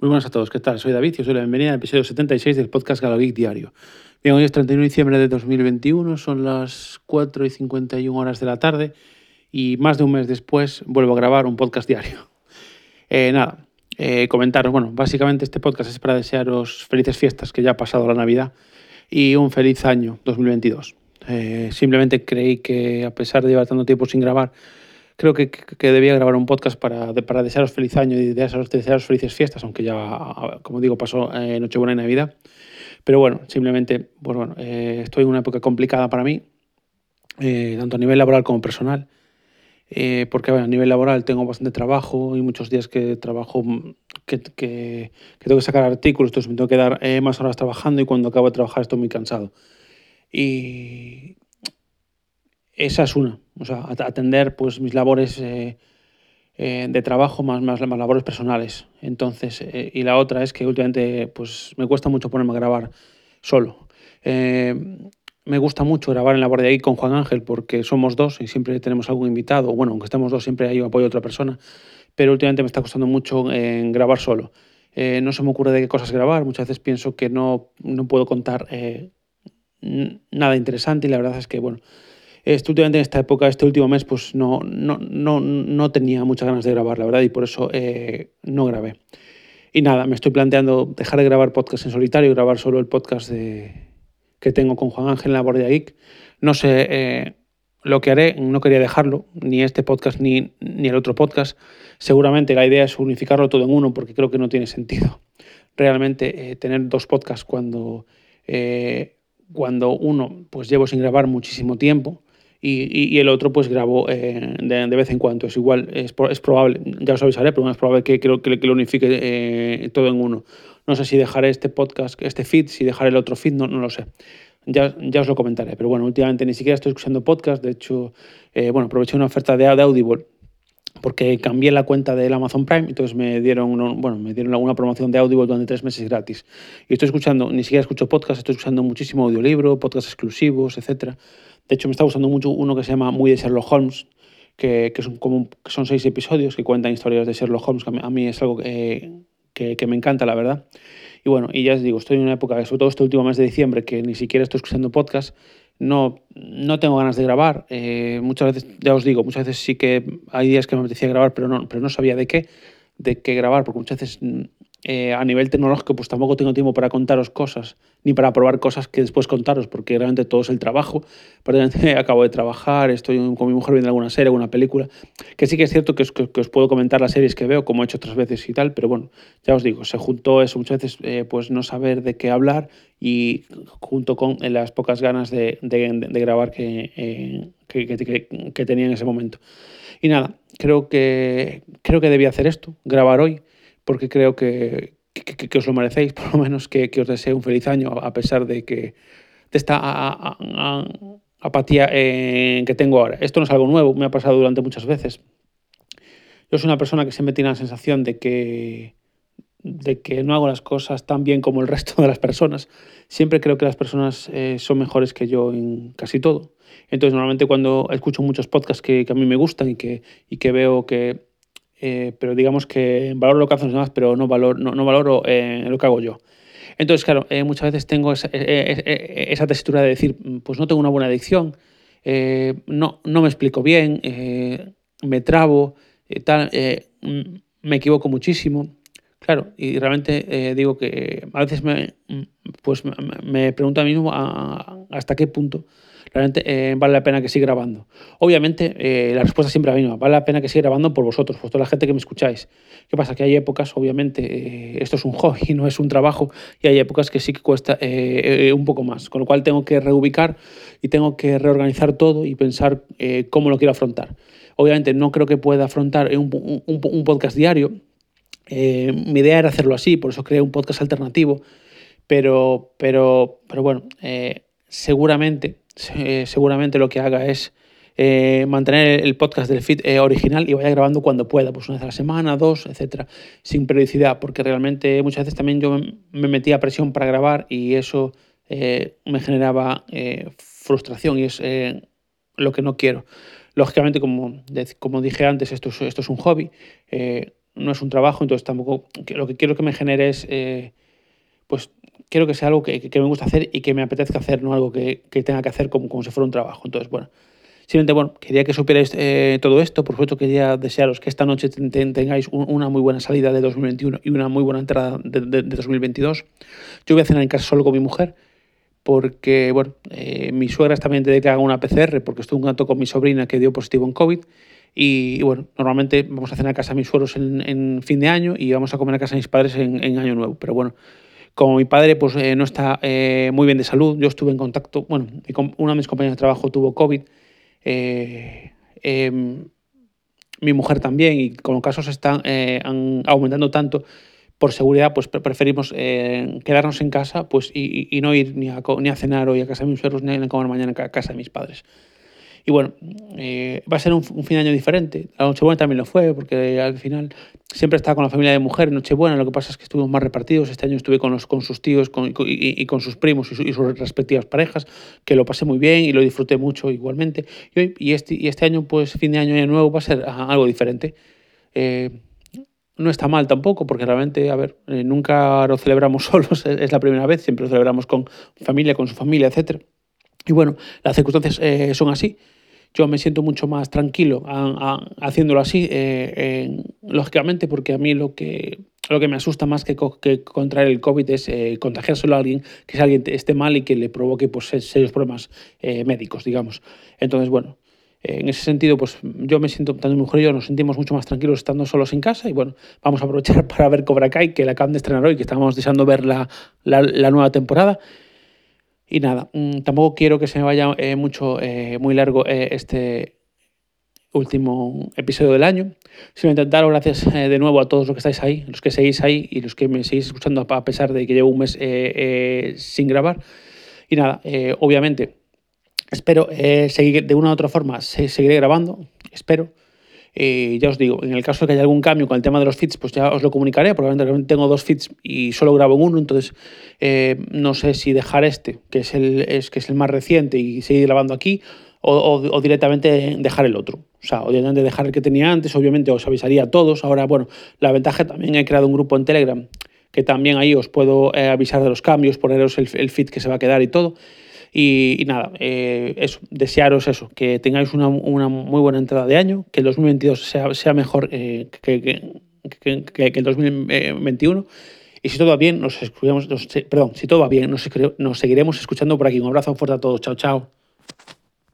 Muy buenas a todos, ¿qué tal? Soy David y os doy la bienvenida al episodio 76 del podcast Galogeek Diario. Bien, hoy es 31 de diciembre de 2021, son las 4 y 51 horas de la tarde y más de un mes después vuelvo a grabar un podcast diario. Eh, nada, eh, comentaros, bueno, básicamente este podcast es para desearos felices fiestas, que ya ha pasado la Navidad, y un feliz año 2022. Eh, simplemente creí que a pesar de llevar tanto tiempo sin grabar, creo que, que, debía grabar un podcast para, para desearos feliz año y desearos, desearos felices fiestas, aunque ya, como digo, pasó eh, Nochebuena y Navidad. Pero bueno, simplemente, pues bueno, eh, estoy en una época complicada para mí, eh, tanto a nivel laboral como personal, eh, porque bueno, a nivel laboral tengo bastante trabajo y muchos días que trabajo, que, que, que tengo que sacar artículos, entonces me tengo que dar eh, más horas trabajando y cuando acabo de trabajar estoy muy cansado. Y, esa es una, o sea, atender pues mis labores eh, eh, de trabajo más, más, más, labores personales. Entonces, eh, y la otra es que últimamente pues me cuesta mucho ponerme a grabar solo. Me gusta mucho grabar en la guardia ahí con Juan Ángel porque somos dos y siempre tenemos algún invitado. Bueno, aunque estemos dos, siempre hay apoyo de otra persona. Pero últimamente me está costando mucho en grabar solo. No se me ocurre de qué cosas grabar. Muchas veces pienso que no, no puedo contar nada interesante y la verdad es que, bueno, últimamente en esta época, este último mes, pues no, no, no, no tenía muchas ganas de grabar, la verdad, y por eso eh, no grabé. Y nada, me estoy planteando dejar de grabar podcast en solitario y grabar solo el podcast de, que tengo con Juan Ángel en la Bordia Geek. No sé eh, lo que haré, no quería dejarlo, ni este podcast ni, ni el otro podcast. Seguramente la idea es unificarlo todo en uno porque creo que no tiene sentido realmente eh, tener dos podcasts cuando, eh, cuando uno pues llevo sin grabar muchísimo tiempo y, y, y, el otro pues grabo eh, de, de, vez en cuando. Es igual, es, es, probable, ya os avisaré, pero es probable que, que, que, que lo unifique eh, todo en uno. No sé si dejaré este podcast, este feed, si dejaré el otro feed, no, no lo sé. Ya, ya, os lo comentaré. Pero bueno, últimamente ni siquiera estoy escuchando podcast. De hecho, eh, bueno, aproveché una oferta de, de Audible porque cambié la cuenta del Amazon Prime, entonces me dieron, bueno, me dieron alguna promoción de Audible durante tres meses gratis. Y estoy escuchando, ni siquiera escucho podcast, estoy escuchando muchísimo audiolibro, podcasts exclusivos, etcétera. De hecho, me está gustando mucho uno que se llama Muy de Sherlock Holmes, que, que, son, como, son seis episodios que cuentan historias de Sherlock Holmes, que a mí, es algo que, que, que, me encanta, la verdad. Y bueno, y ya os digo, estoy en una época, sobre todo este último mes de diciembre, que ni siquiera estoy escuchando podcast, no, no tengo ganas de grabar. Eh, muchas veces, ya os digo, muchas veces sí que hay días que me apetecía grabar, pero no, pero no sabía de qué, de qué grabar, porque muchas veces eh, a nivel tecnológico pues tampoco tengo tiempo para contaros cosas, ni para probar cosas que después contaros, porque realmente todo es el trabajo. Prácticamente acabo de trabajar, estoy con mi mujer viendo alguna serie, alguna película, que sí que es cierto que os, que, que os puedo comentar las series que veo, como he hecho otras veces y tal, pero bueno, ya os digo, se juntó eso muchas veces, eh, pues no saber de qué hablar y junto con eh, las pocas ganas de, de, de grabar que, eh, que tenía en ese momento. Y nada, creo que, creo que debía hacer esto, grabar hoy porque creo que, que, que, os lo merecéis, por lo menos que, que, os deseo un feliz año, a pesar de que de esta a, a, a, apatía eh, que tengo ahora. Esto no es algo nuevo, me ha pasado durante muchas veces. Yo soy una persona que siempre tiene la sensación de que, de que no hago las cosas tan bien como el resto de las personas. Siempre creo que las personas eh, son mejores que yo en casi todo. Entonces, normalmente cuando escucho muchos podcasts que, que a mí me gustan y que, y que veo que eh, pero digamos que valoro lo que hacen los demás, pero no, valor, no, valoro eh, lo que hago yo. Entonces, claro, eh, muchas veces tengo esa, esa, tesitura de decir, pues no tengo una buena adicción, no, no me explico bien, me trabo, tal, me equivoco muchísimo. Claro, y realmente digo que a veces me, pues me pregunto a mí mismo hasta qué punto realmente eh, vale la pena que siga grabando. Obviamente, eh, la respuesta siempre la misma, vale la pena que siga grabando por vosotros, por toda la gente que me escucháis. ¿Qué pasa? Que hay épocas, obviamente, eh, esto es un hobby, no es un trabajo, y hay épocas que sí que cuesta eh, eh, un poco más, con lo cual tengo que reubicar y tengo que reorganizar todo y pensar eh, cómo lo quiero afrontar. Obviamente, no creo que pueda afrontar un, un, un podcast diario. mi idea era hacerlo así, por eso creé un podcast alternativo, pero, pero, pero bueno, seguramente eh, seguramente lo que haga es eh, mantener el podcast del feed eh, original y vaya grabando cuando pueda, pues una vez a la semana, dos, etcétera, sin periodicidad, porque realmente muchas veces también yo me metía presión para grabar y eso me generaba frustración y es lo que no quiero. Lógicamente, como, como dije antes, esto es, esto es un hobby no es un trabajo, entonces tampoco, lo que quiero que me genere es, pues quiero que sea algo que, me gusta hacer y que me apetezca hacer, no algo que, tenga que hacer como, como si fuera un trabajo. Entonces, bueno, simplemente, bueno, quería que supierais eh, todo esto, por supuesto quería desearos que esta noche tengáis una muy buena salida de 2021 y una muy buena entrada de, de 2022. Yo voy a cenar en casa solo con mi mujer porque, bueno, eh, mi suegra también tiene que haga una PCR porque estuve un gato con mi sobrina que dio positivo en COVID. Y, bueno, normalmente vamos a cenar a casa de mis suegros en, fin de año y vamos a comer a casa de mis padres en, año nuevo. Pero bueno, como mi padre pues eh, no está eh, muy bien de salud, yo estuve en contacto, bueno, una de mis compañeros de trabajo tuvo COVID, em, mi mujer también, y como casos están aumentando tanto, por seguridad, pues preferimos eh, quedarnos en casa pues, y, no ir ni a, ni a cenar hoy a casa de mis perros ni a comer mañana a casa de mis padres. Y bueno, eh, va a ser un, fin de año diferente. La Nochebuena también lo fue, porque al final siempre estaba con la familia de mujer en Nochebuena. Lo que pasa es que estuvimos más repartidos. Este año estuve con, los, con sus tíos con, y, con sus primos y, sus respectivas parejas, que lo pasé muy bien y lo disfruté mucho igualmente. Y, y, este, y este año, pues fin de año, año nuevo, va a ser algo diferente. Eh, no está mal tampoco, porque realmente, a ver, eh, nunca lo celebramos solos, es la primera vez, siempre lo celebramos con familia, con su familia, etc. Y bueno, las circunstancias eh, son así. Yo me siento mucho más tranquilo haciéndolo así, eh, lógicamente, porque a mí lo que, lo que me asusta más que, que contraer el COVID es contagiárselo a alguien, que si alguien esté mal y que le provoque pues, serios problemas médicos, digamos. Entonces, bueno, en ese sentido, pues yo me siento, tanto mi mujer y yo nos sentimos mucho más tranquilos estando solos en casa y bueno, vamos a aprovechar para ver Cobra Kai, que la acaban de estrenar hoy, que estábamos deseando ver la, la, nueva temporada. Y nada, mm, tampoco quiero que se me vaya eh, mucho, eh, muy largo eh, este último episodio del año. Simplemente daros gracias de nuevo a todos los que estáis ahí, los que seguís ahí y los que me seguís escuchando a pesar de que llevo un mes sin grabar. Y nada, obviamente Espero seguir de una u otra forma, seguiré grabando, espero. Eh, ya os digo, en el caso de que haya algún cambio con el tema de los feeds, pues ya os lo comunicaré, probablemente tengo dos feeds y solo grabo uno, entonces eh, no sé si dejar este, que es, el, es, que es el más reciente, y seguir grabando aquí, o, directamente dejar el otro. O sea, o directamente dejar el que tenía antes, obviamente os avisaría a todos. Ahora, bueno, la ventaja también he creado un grupo en Telegram, que también ahí os puedo avisar de los cambios, poneros el, el feed que se va a quedar y todo. Y, nada, eh, eso, desearos eso, que tengáis una, una, muy buena entrada de año, que el 2022 sea, sea mejor eh, que, que, que, el 2021. Y si todo va bien, nos escuchamos, perdón, si todo va bien, nos, nos seguiremos escuchando por aquí. Un abrazo fuerte a todos. Chao, chao.